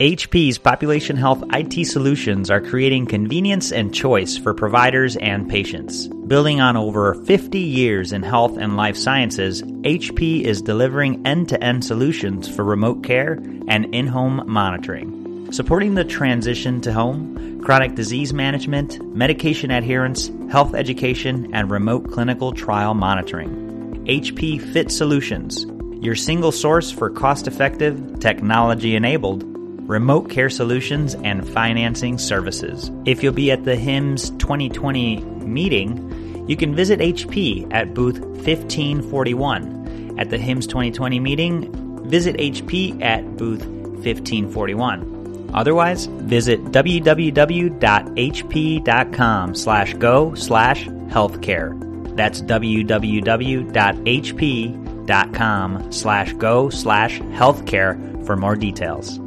HP's population health IT solutions are creating convenience and choice for providers and patients. Building on over 50 years in health and life sciences, HP is delivering end to end solutions for remote care and in home monitoring. Supporting the transition to home, chronic disease management, medication adherence, health education, and remote clinical trial monitoring. HP Fit Solutions, your single source for cost effective, technology enabled remote care solutions, and financing services. If you'll be at the HIMSS 2020 meeting, you can visit HP at booth 1541. At the HIMSS 2020 meeting, visit HP at booth 1541. Otherwise, visit www.hp.com slash go slash healthcare. That's www.hp.com slash go slash healthcare for more details.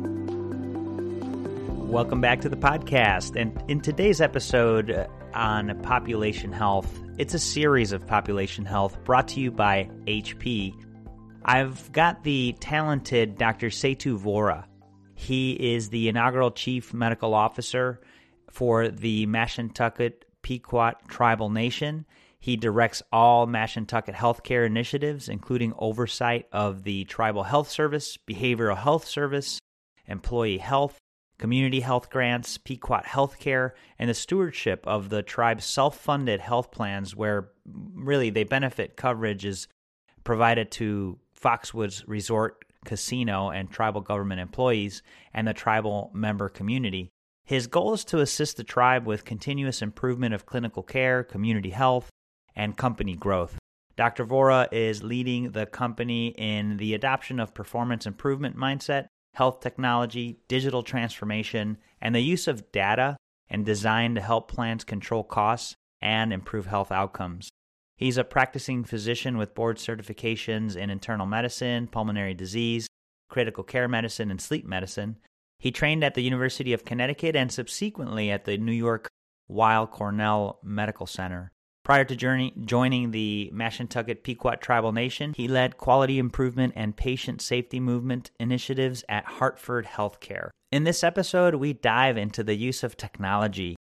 Welcome back to the podcast. And in today's episode uh, on population health, it's a series of population health brought to you by HP. I've got the talented Dr. Setu Vora. He is the inaugural chief medical officer for the Mashantucket Pequot Tribal Nation. He directs all Mashantucket healthcare initiatives, including oversight of the Tribal Health Service, Behavioral Health Service, Employee Health, community health grants, Pequot Healthcare, and the stewardship of the tribe's self funded health plans, where mm, really they benefit coverage is provided to Foxwoods Resort Casino and tribal government employees and the tribal member community. His goal is to assist the tribe with continuous improvement of clinical care, community health, and company growth. Dr. Vora is leading the company in the adoption of performance improvement mindset health technology, digital transformation, and the use of data and design to help plans control costs and improve health outcomes. He's a practicing physician with board certifications in internal medicine, pulmonary disease, critical care medicine, and sleep medicine. He trained at the University of Connecticut and subsequently at the New York Weill Cornell Medical Center. Prior to journey, joining the Mashantucket Pequot Tribal Nation, he led quality improvement and patient safety movement initiatives at Hartford Healthcare. In this episode, we dive into the use of technology,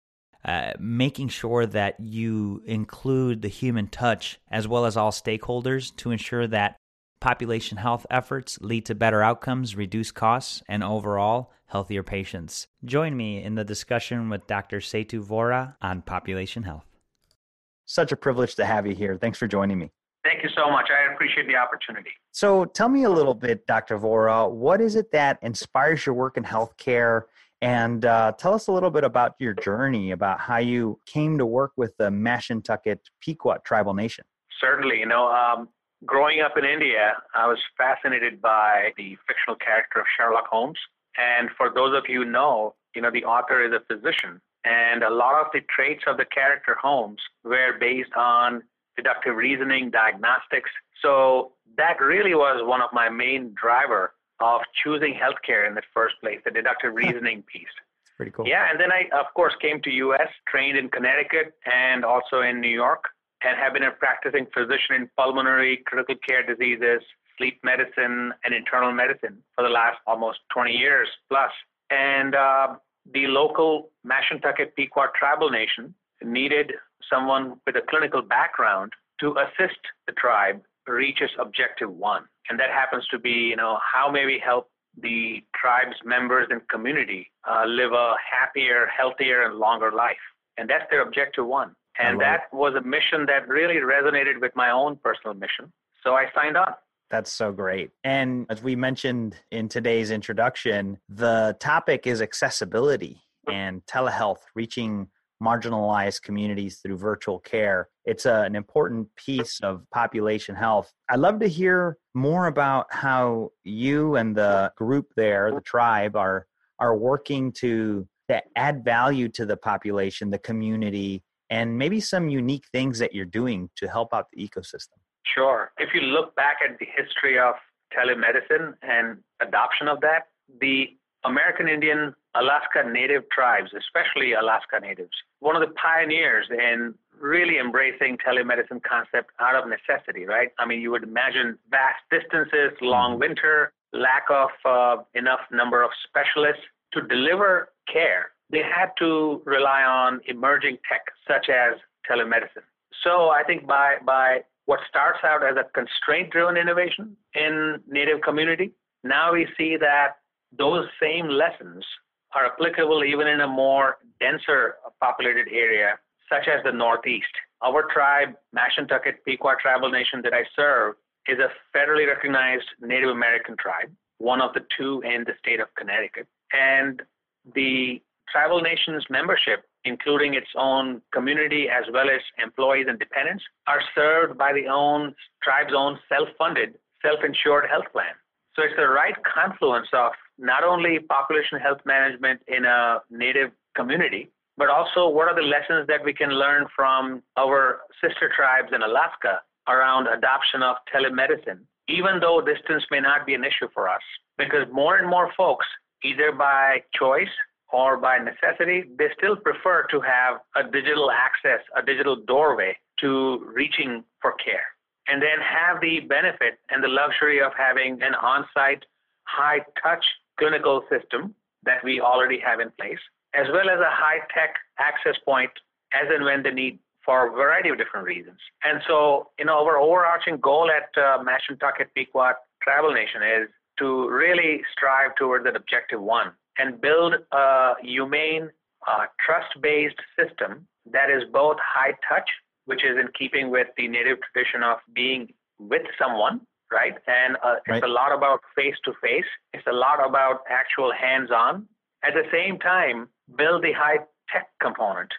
uh, making sure that you include the human touch as well as all stakeholders to ensure that population health efforts lead to better outcomes, reduce costs, and overall healthier patients. Join me in the discussion with Dr. Setu Vora on population health such a privilege to have you here. Thanks for joining me. Thank you so much. I appreciate the opportunity. So, tell me a little bit, Dr. Vora, what is it that inspires your work in healthcare? And uh, tell us a little bit about your journey, about how you came to work with the Mashantucket Pequot Tribal Nation. Certainly. You know, um, growing up in India, I was fascinated by the fictional character of Sherlock Holmes. And for those of you who know, you know, the author is a physician and a lot of the traits of the character Holmes were based on deductive reasoning, diagnostics. So that really was one of my main driver of choosing healthcare in the first place, the deductive reasoning piece. It's Pretty cool. Yeah, and then I of course came to US, trained in Connecticut and also in New York, and have been a practicing physician in pulmonary, critical care diseases, sleep medicine, and internal medicine for the last almost 20 years plus. And uh, the local Mashantucket Pequot tribal nation needed someone with a clinical background to assist the tribe reach its objective one. And that happens to be, you know, how may we help the tribe's members and community uh, live a happier, healthier, and longer life. And that's their objective one. And that it. was a mission that really resonated with my own personal mission. So I signed on. That's so great. And as we mentioned in today's introduction, the topic is accessibility and telehealth, reaching marginalized communities through virtual care. It's a, an important piece of population health. I'd love to hear more about how you and the group there, the tribe, are are working to, to add value to the population, the community, and maybe some unique things that you're doing to help out the ecosystem. Sure. If you look back at the history of telemedicine and adoption of that, the American Indian Alaska Native tribes, especially Alaska Natives, one of the pioneers in really embracing telemedicine concept out of necessity, right? I mean, you would imagine vast distances, long mm-hmm. winter, lack of uh, enough number of specialists. to deliver care, they had to rely on emerging tech such as telemedicine. So I think by, by what starts out as a constraint driven innovation in native community, now we see that those same lessons are applicable even in a more denser populated area, such as the Northeast. Our tribe, Mashantucket Pequot Tribal Nation that I serve, is a federally recognized Native American tribe, one of the two in the state of Connecticut. And the tribal nation's membership, including its own community as well as employees and dependents, are served by the own tribe's own self-funded, self-insured health plan. So it's the right confluence of not only population health management in a native community, but also what are the lessons that we can learn from our sister tribes in Alaska around adoption of telemedicine, even though distance may not be an issue for us, because more and more folks, either by choice or by necessity, they still prefer to have a digital access, a digital doorway to reaching for care, and then have the benefit and the luxury of having an on site, high touch clinical system that we already have in place, as well as a high tech access point as and when the need for a variety of different reasons. And so, you know, our overarching goal at uh, Mashantucket Pequot Tribal Nation is to really strive toward that objective one and build a humane, uh, trust-based system that is both high touch, which is in keeping with the native tradition of being with someone, right? And uh, right. it's a lot about face to face. It's a lot about actual hands on. At the same time, build the high tech component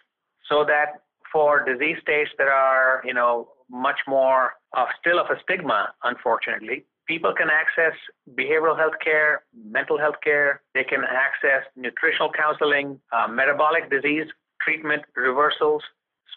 so that for disease states that are, you know, much more uh, still of a stigma, unfortunately, people can access behavioral health care, mental health care. They can access nutritional counseling, uh, metabolic disease treatment, reversals,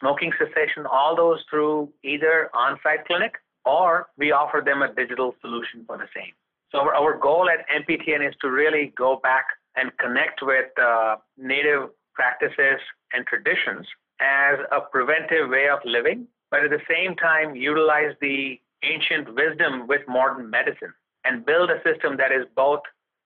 smoking cessation, all those through either on-site clinic or we offer them a digital solution for the same. So our, our goal at MPTN is to really go back and connect with uh, native practices and traditions as a preventive way of living, but at the same time utilize the ancient wisdom with modern medicine and build a system that is both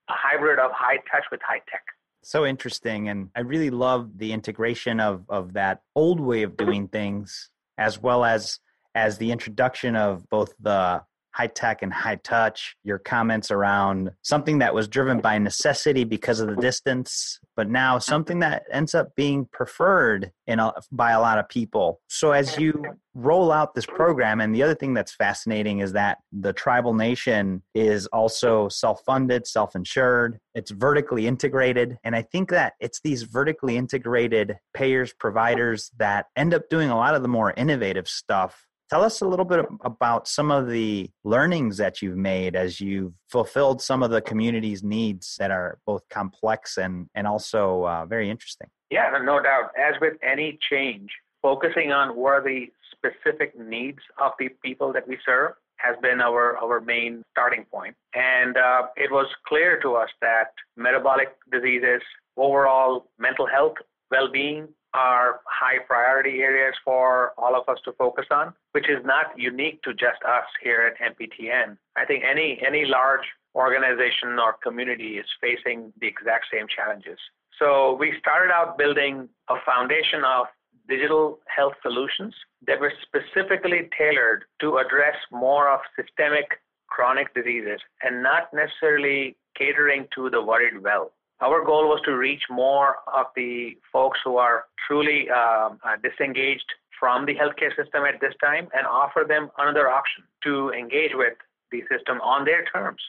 a hybrid of high touch with high tech. So interesting. And I really love the integration of, of that old way of doing things as well as as the introduction of both the high tech and high touch, your comments around something that was driven by necessity because of the distance, but now something that ends up being preferred in a, by a lot of people. So as you roll out this program, and the other thing that's fascinating is that the tribal nation is also self-funded, self-insured. It's vertically integrated, and I think that it's these vertically integrated payers, providers that end up doing a lot of the more innovative stuff Tell us a little bit about some of the learnings that you've made as you've fulfilled some of the community's needs that are both complex and, and also uh, very interesting. Yeah, no doubt. As with any change, focusing on what are the specific needs of the people that we serve has been our, our main starting point. And uh, it was clear to us that metabolic diseases, overall mental health, well being, are high priority areas for all of us to focus on, which is not unique to just us here at MPTN. I think any any large organization or community is facing the exact same challenges. So we started out building a foundation of digital health solutions that were specifically tailored to address more of systemic chronic diseases and not necessarily catering to the worried well. Our goal was to reach more of the folks who are truly um, uh, disengaged from the healthcare system at this time and offer them another option to engage with the system on their terms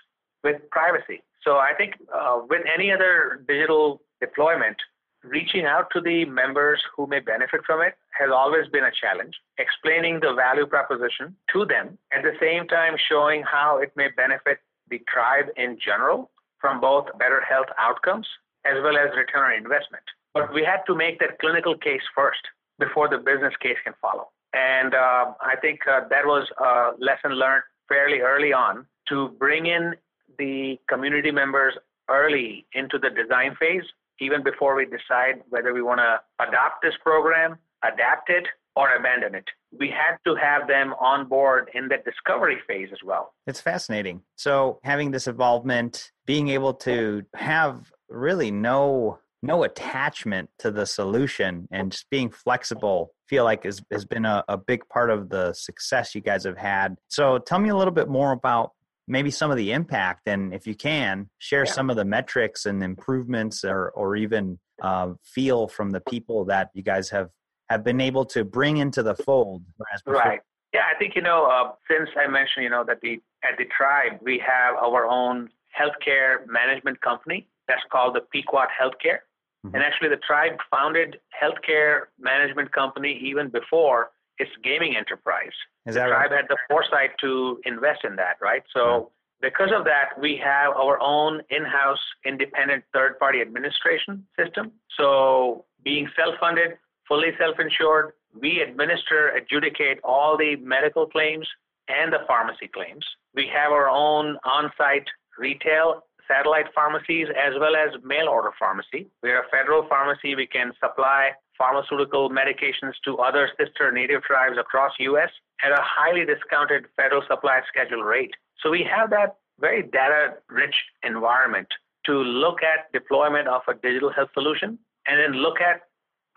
with privacy. So I think uh, with any other digital deployment, reaching out to the members who may benefit from it has always been a challenge. Explaining the value proposition to them, at the same time showing how it may benefit the tribe in general from both better health outcomes as well as return on investment. But we had to make that clinical case first before the business case can follow. And uh, I think uh, that was a lesson learned fairly early on to bring in the community members early into the design phase, even before we decide whether we want to adopt this program, adapt it, or abandon it. We had to have them on board in the discovery phase as well. It's fascinating. So, having this involvement, being able to have really no no attachment to the solution and just being flexible feel like has, has been a, a big part of the success you guys have had so tell me a little bit more about maybe some of the impact and if you can share yeah. some of the metrics and improvements or, or even uh, feel from the people that you guys have have been able to bring into the fold right yeah i think you know uh, since i mentioned you know that the at the tribe we have our own healthcare management company that's called the pequot healthcare Mm-hmm. And actually, the tribe founded healthcare management company even before its gaming enterprise. Is that the tribe right? had the foresight to invest in that, right? So mm-hmm. because of that, we have our own in-house independent third-party administration system. So being self-funded, fully self-insured, we administer, adjudicate all the medical claims and the pharmacy claims. We have our own on-site retail satellite pharmacies as well as mail order pharmacy. We're a federal pharmacy. We can supply pharmaceutical medications to other sister native tribes across US at a highly discounted federal supply schedule rate. So we have that very data rich environment to look at deployment of a digital health solution and then look at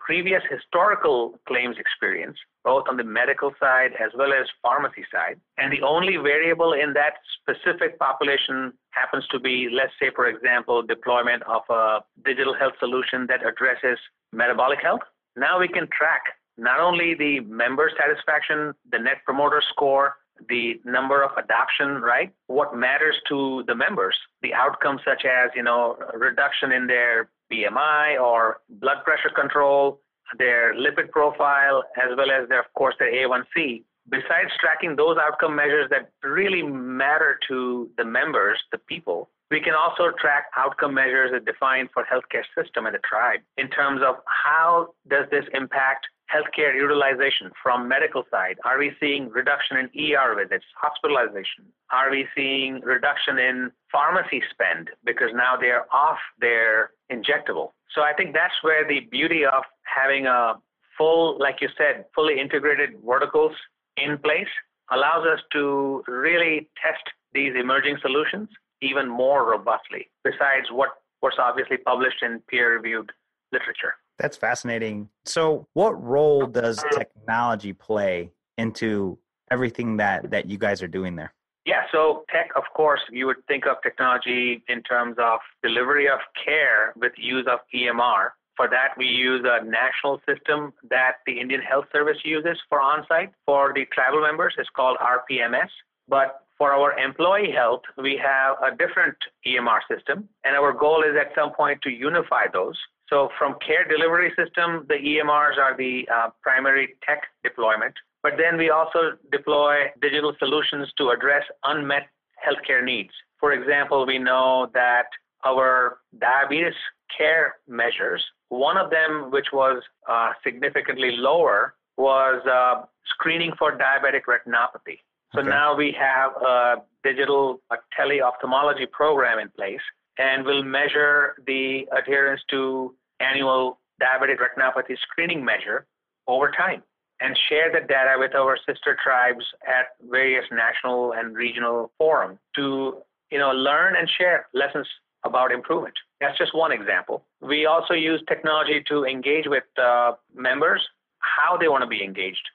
previous historical claims experience, both on the medical side as well as pharmacy side. And the only variable in that specific population happens to be, let's say, for example, deployment of a digital health solution that addresses metabolic health. Now we can track not only the member satisfaction, the net promoter score, the number of adoption, right? What matters to the members, the outcomes such as, you know, reduction in their BMI or blood pressure control, their lipid profile, as well as their, of course, their A1C. Besides tracking those outcome measures that really matter to the members, the people, we can also track outcome measures that define for healthcare system and the tribe in terms of how does this impact healthcare utilization from medical side? Are we seeing reduction in ER visits, hospitalization? Are we seeing reduction in pharmacy spend because now they're off their injectable? So I think that's where the beauty of having a full, like you said, fully integrated verticals in place allows us to really test these emerging solutions even more robustly, besides what was obviously published in peer reviewed literature. That's fascinating. So, what role does technology play into everything that that you guys are doing there? Yeah, so tech, of course, you would think of technology in terms of delivery of care with use of EMR. For that, we use a national system that the Indian Health Service uses for on-site. For the tribal members, it's called RPMS. But for our employee health, we have a different EMR system, and our goal is at some point to unify those so from care delivery system, the EMRs are the uh, primary tech deployment. But then we also deploy digital solutions to address unmet healthcare needs. For example, we know that our diabetes care measures, one of them which was uh, significantly lower was uh, screening for diabetic retinopathy. So okay. now we have a digital a teleophthalmology program in place and will measure the adherence to annual diabetic retinopathy screening measure over time and share the data with our sister tribes at various national and regional forums to you know learn and share lessons about improvement. That's just one example. We also use technology to engage with uh, members how they want to be engaged.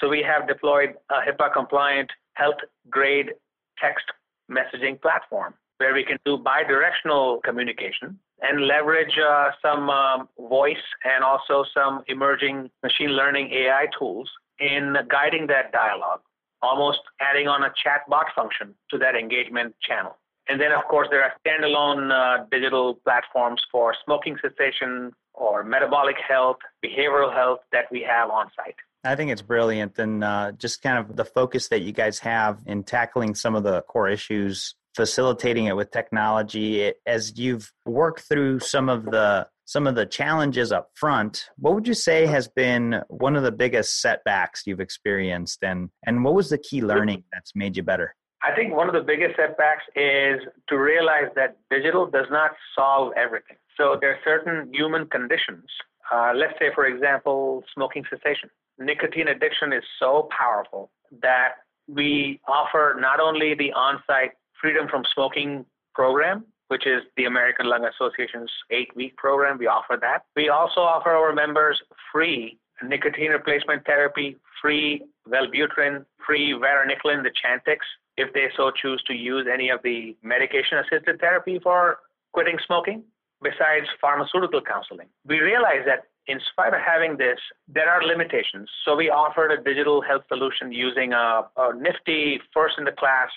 So we have deployed a HIPAA compliant health grade text messaging platform where we can do bidirectional communication and leverage uh, some um, voice and also some emerging machine learning AI tools in guiding that dialogue, almost adding on a chat bot function to that engagement channel. And then, of course, there are standalone uh, digital platforms for smoking cessation or metabolic health, behavioral health that we have on site. I think it's brilliant, and uh, just kind of the focus that you guys have in tackling some of the core issues facilitating it with technology it, as you've worked through some of the some of the challenges up front what would you say has been one of the biggest setbacks you've experienced and and what was the key learning that's made you better? I think one of the biggest setbacks is to realize that digital does not solve everything. So there are certain human conditions uh, let's say for example smoking cessation. Nicotine addiction is so powerful that we offer not only the on-site freedom from smoking program, which is the American Lung Association's eight week program. We offer that. We also offer our members free nicotine replacement therapy, free Wellbutrin, free varenicline, the Chantix, if they so choose to use any of the medication assisted therapy for quitting smoking, besides pharmaceutical counseling. We realize that in spite of having this, there are limitations. So we offered a digital health solution using a, a nifty first in the class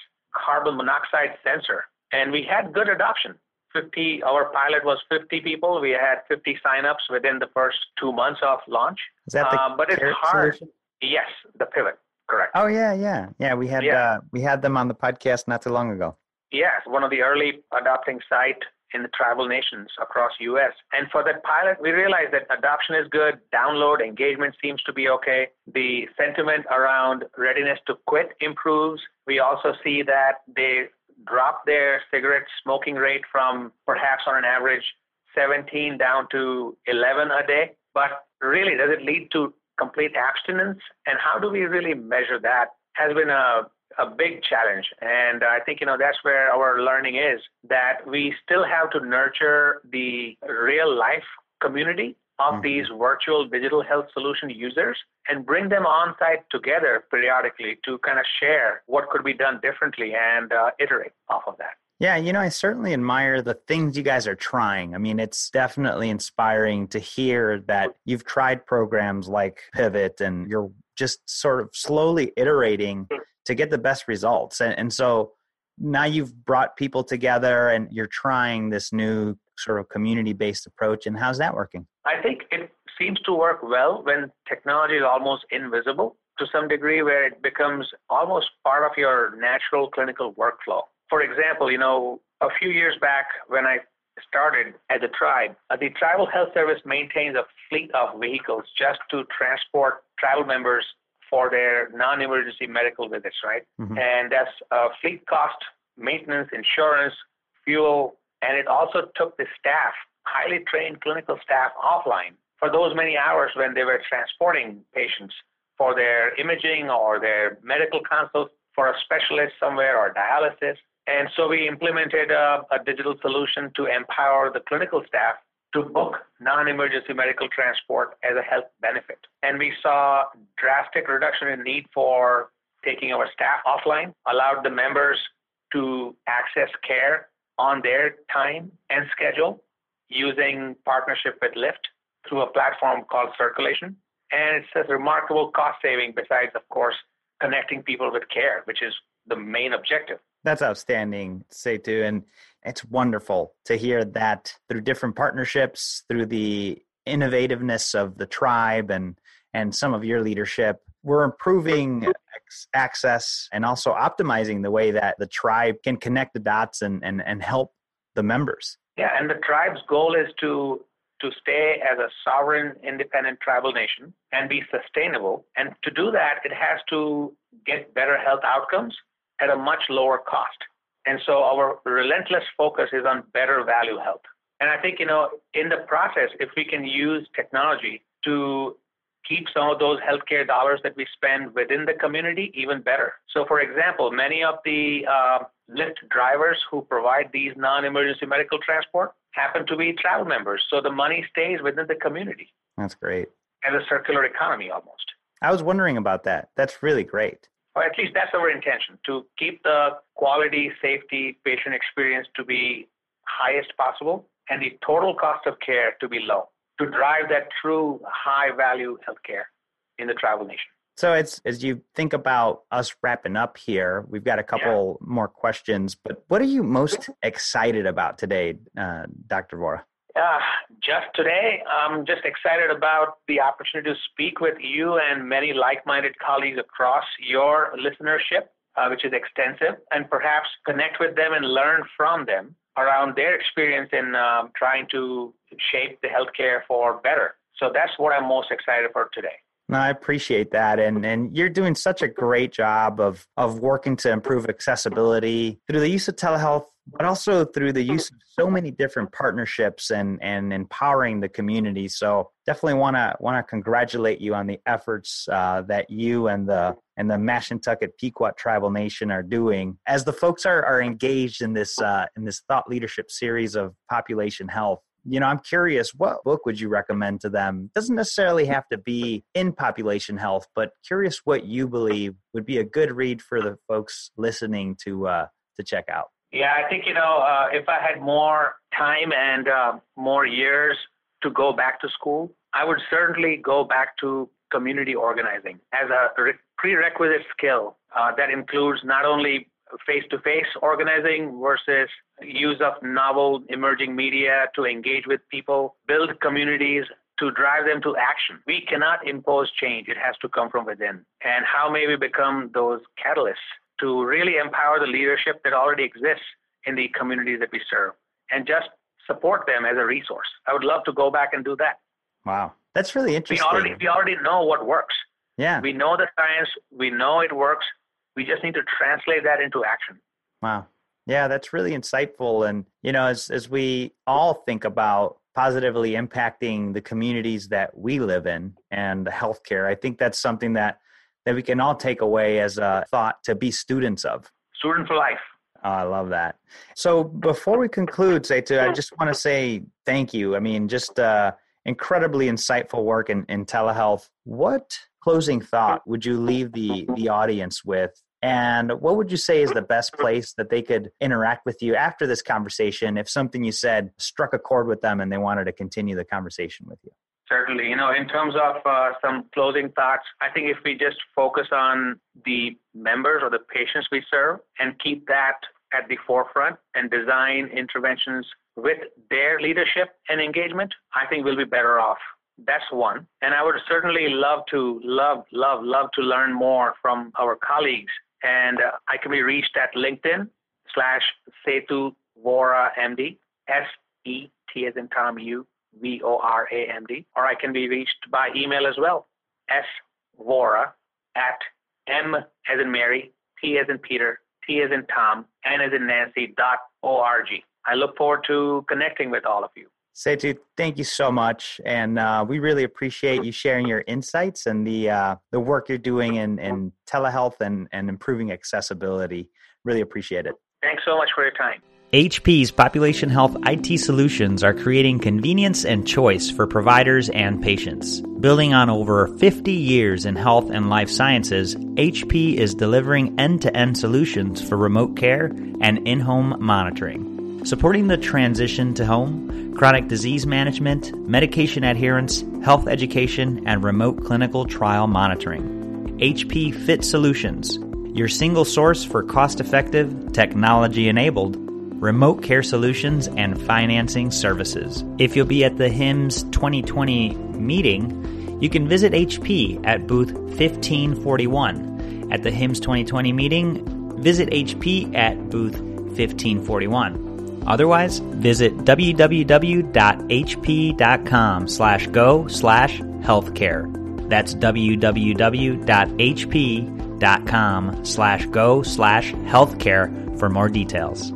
carbon monoxide sensor. And we had good adoption. 50, our pilot was 50 people. We had 50 signups within the first two months of launch. Is that the uh, but it's hard. Solution? Yes, the pivot. Correct. Oh yeah, yeah, yeah. We had yeah. Uh, we had them on the podcast not too long ago. Yes, one of the early adopting site in the tribal nations across US. And for that pilot, we realized that adoption is good, download engagement seems to be okay. The sentiment around readiness to quit improves. We also see that they drop their cigarette smoking rate from perhaps on an average 17 down to 11 a day. But really, does it lead to complete abstinence? And how do we really measure that? Has been a a big challenge. And I think, you know, that's where our learning is that we still have to nurture the real life community of mm-hmm. these virtual digital health solution users and bring them on site together periodically to kind of share what could be done differently and uh, iterate off of that. Yeah, you know, I certainly admire the things you guys are trying. I mean, it's definitely inspiring to hear that you've tried programs like Pivot and you're just sort of slowly iterating to get the best results. And, and so now you've brought people together and you're trying this new sort of community based approach. And how's that working? I think it seems to work well when technology is almost invisible to some degree, where it becomes almost part of your natural clinical workflow. For example, you know, a few years back when I started at the tribe, uh, the tribal health service maintains a fleet of vehicles just to transport tribal members for their non-emergency medical visits, right? Mm-hmm. And that's uh, fleet cost, maintenance, insurance, fuel, and it also took the staff, highly trained clinical staff, offline for those many hours when they were transporting patients for their imaging or their medical consults for a specialist somewhere or dialysis. And so we implemented a, a digital solution to empower the clinical staff to book non-emergency medical transport as a health benefit. And we saw drastic reduction in need for taking our staff offline, allowed the members to access care on their time and schedule using partnership with Lyft through a platform called Circulation. And it's a remarkable cost saving besides, of course, connecting people with care, which is the main objective. That's outstanding, Setu. And it's wonderful to hear that through different partnerships, through the innovativeness of the tribe and and some of your leadership, we're improving access and also optimizing the way that the tribe can connect the dots and, and, and help the members. Yeah, and the tribe's goal is to to stay as a sovereign, independent tribal nation and be sustainable. And to do that, it has to get better health outcomes at a much lower cost. And so our relentless focus is on better value health. And I think, you know, in the process, if we can use technology to keep some of those healthcare dollars that we spend within the community even better. So, for example, many of the uh, Lyft drivers who provide these non emergency medical transport happen to be travel members. So the money stays within the community. That's great. And a circular economy almost. I was wondering about that. That's really great or at least that's our intention to keep the quality, safety, patient experience to be highest possible and the total cost of care to be low to drive that true high value healthcare in the travel nation. So it's as you think about us wrapping up here, we've got a couple yeah. more questions, but what are you most excited about today, uh, Dr. Vora? Uh, just today, I'm just excited about the opportunity to speak with you and many like-minded colleagues across your listenership, uh, which is extensive, and perhaps connect with them and learn from them around their experience in um, trying to shape the healthcare for better. So that's what I'm most excited for today. No, I appreciate that, and and you're doing such a great job of of working to improve accessibility through the use of telehealth but also through the use of so many different partnerships and and empowering the community. So definitely want to want to congratulate you on the efforts uh, that you and the and the Mashantucket Pequot Tribal Nation are doing as the folks are are engaged in this uh, in this thought leadership series of population health. You know i'm curious what book would you recommend to them? Doesn't necessarily have to be in population health but curious what you believe would be a good read for the folks listening to uh, to check out yeah, I think, you know, uh, if I had more time and uh, more years to go back to school, I would certainly go back to community organizing as a re- prerequisite skill uh, that includes not only face to face organizing versus use of novel emerging media to engage with people, build communities to drive them to action. We cannot impose change, it has to come from within. And how may we become those catalysts to really empower the leadership that already exists in the communities that we serve and just support them as a resource. I would love to go back and do that. Wow. That's really interesting. We already, we already know what works. Yeah. We know the science, we know it works. We just need to translate that into action. Wow. Yeah, that's really insightful. And, you know, as, as we all think about positively impacting the communities that we live in and the healthcare, I think that's something that that we can all take away as a thought to be students of. Student for life. Oh, I love that. So before we conclude, Setu, I just want to say thank you. I mean, just uh, incredibly insightful work in, in telehealth. What closing thought would you leave the, the audience with? And what would you say is the best place that they could interact with you after this conversation if something you said struck a chord with them and they wanted to continue the conversation with you? Certainly. You know, in terms of uh, some closing thoughts, I think if we just focus on the members or the patients we serve and keep that at the forefront and design interventions with their leadership and engagement, I think we'll be better off. That's one. And I would certainly love to, love, love, love to learn more from our colleagues. And uh, I can be reached at LinkedIn slash Setu Vora MD, S E T as in Tom U V O R A M D, or I can be reached by email as well. S Vora at M as in Mary, P as in Peter, T as in Tom, N as in Nancy dot org. I look forward to connecting with all of you. Setu, thank you so much, and uh, we really appreciate you sharing your insights and the uh, the work you're doing in, in telehealth and, and improving accessibility. Really appreciate it. Thanks so much for your time. HP's population health IT solutions are creating convenience and choice for providers and patients. Building on over 50 years in health and life sciences, HP is delivering end to end solutions for remote care and in home monitoring. Supporting the transition to home, chronic disease management, medication adherence, health education, and remote clinical trial monitoring. HP Fit Solutions, your single source for cost effective, technology enabled, remote care solutions, and financing services. If you'll be at the HIMSS 2020 meeting, you can visit HP at booth 1541. At the HIMSS 2020 meeting, visit HP at booth 1541. Otherwise, visit www.hp.com slash go slash healthcare. That's www.hp.com slash go slash healthcare for more details.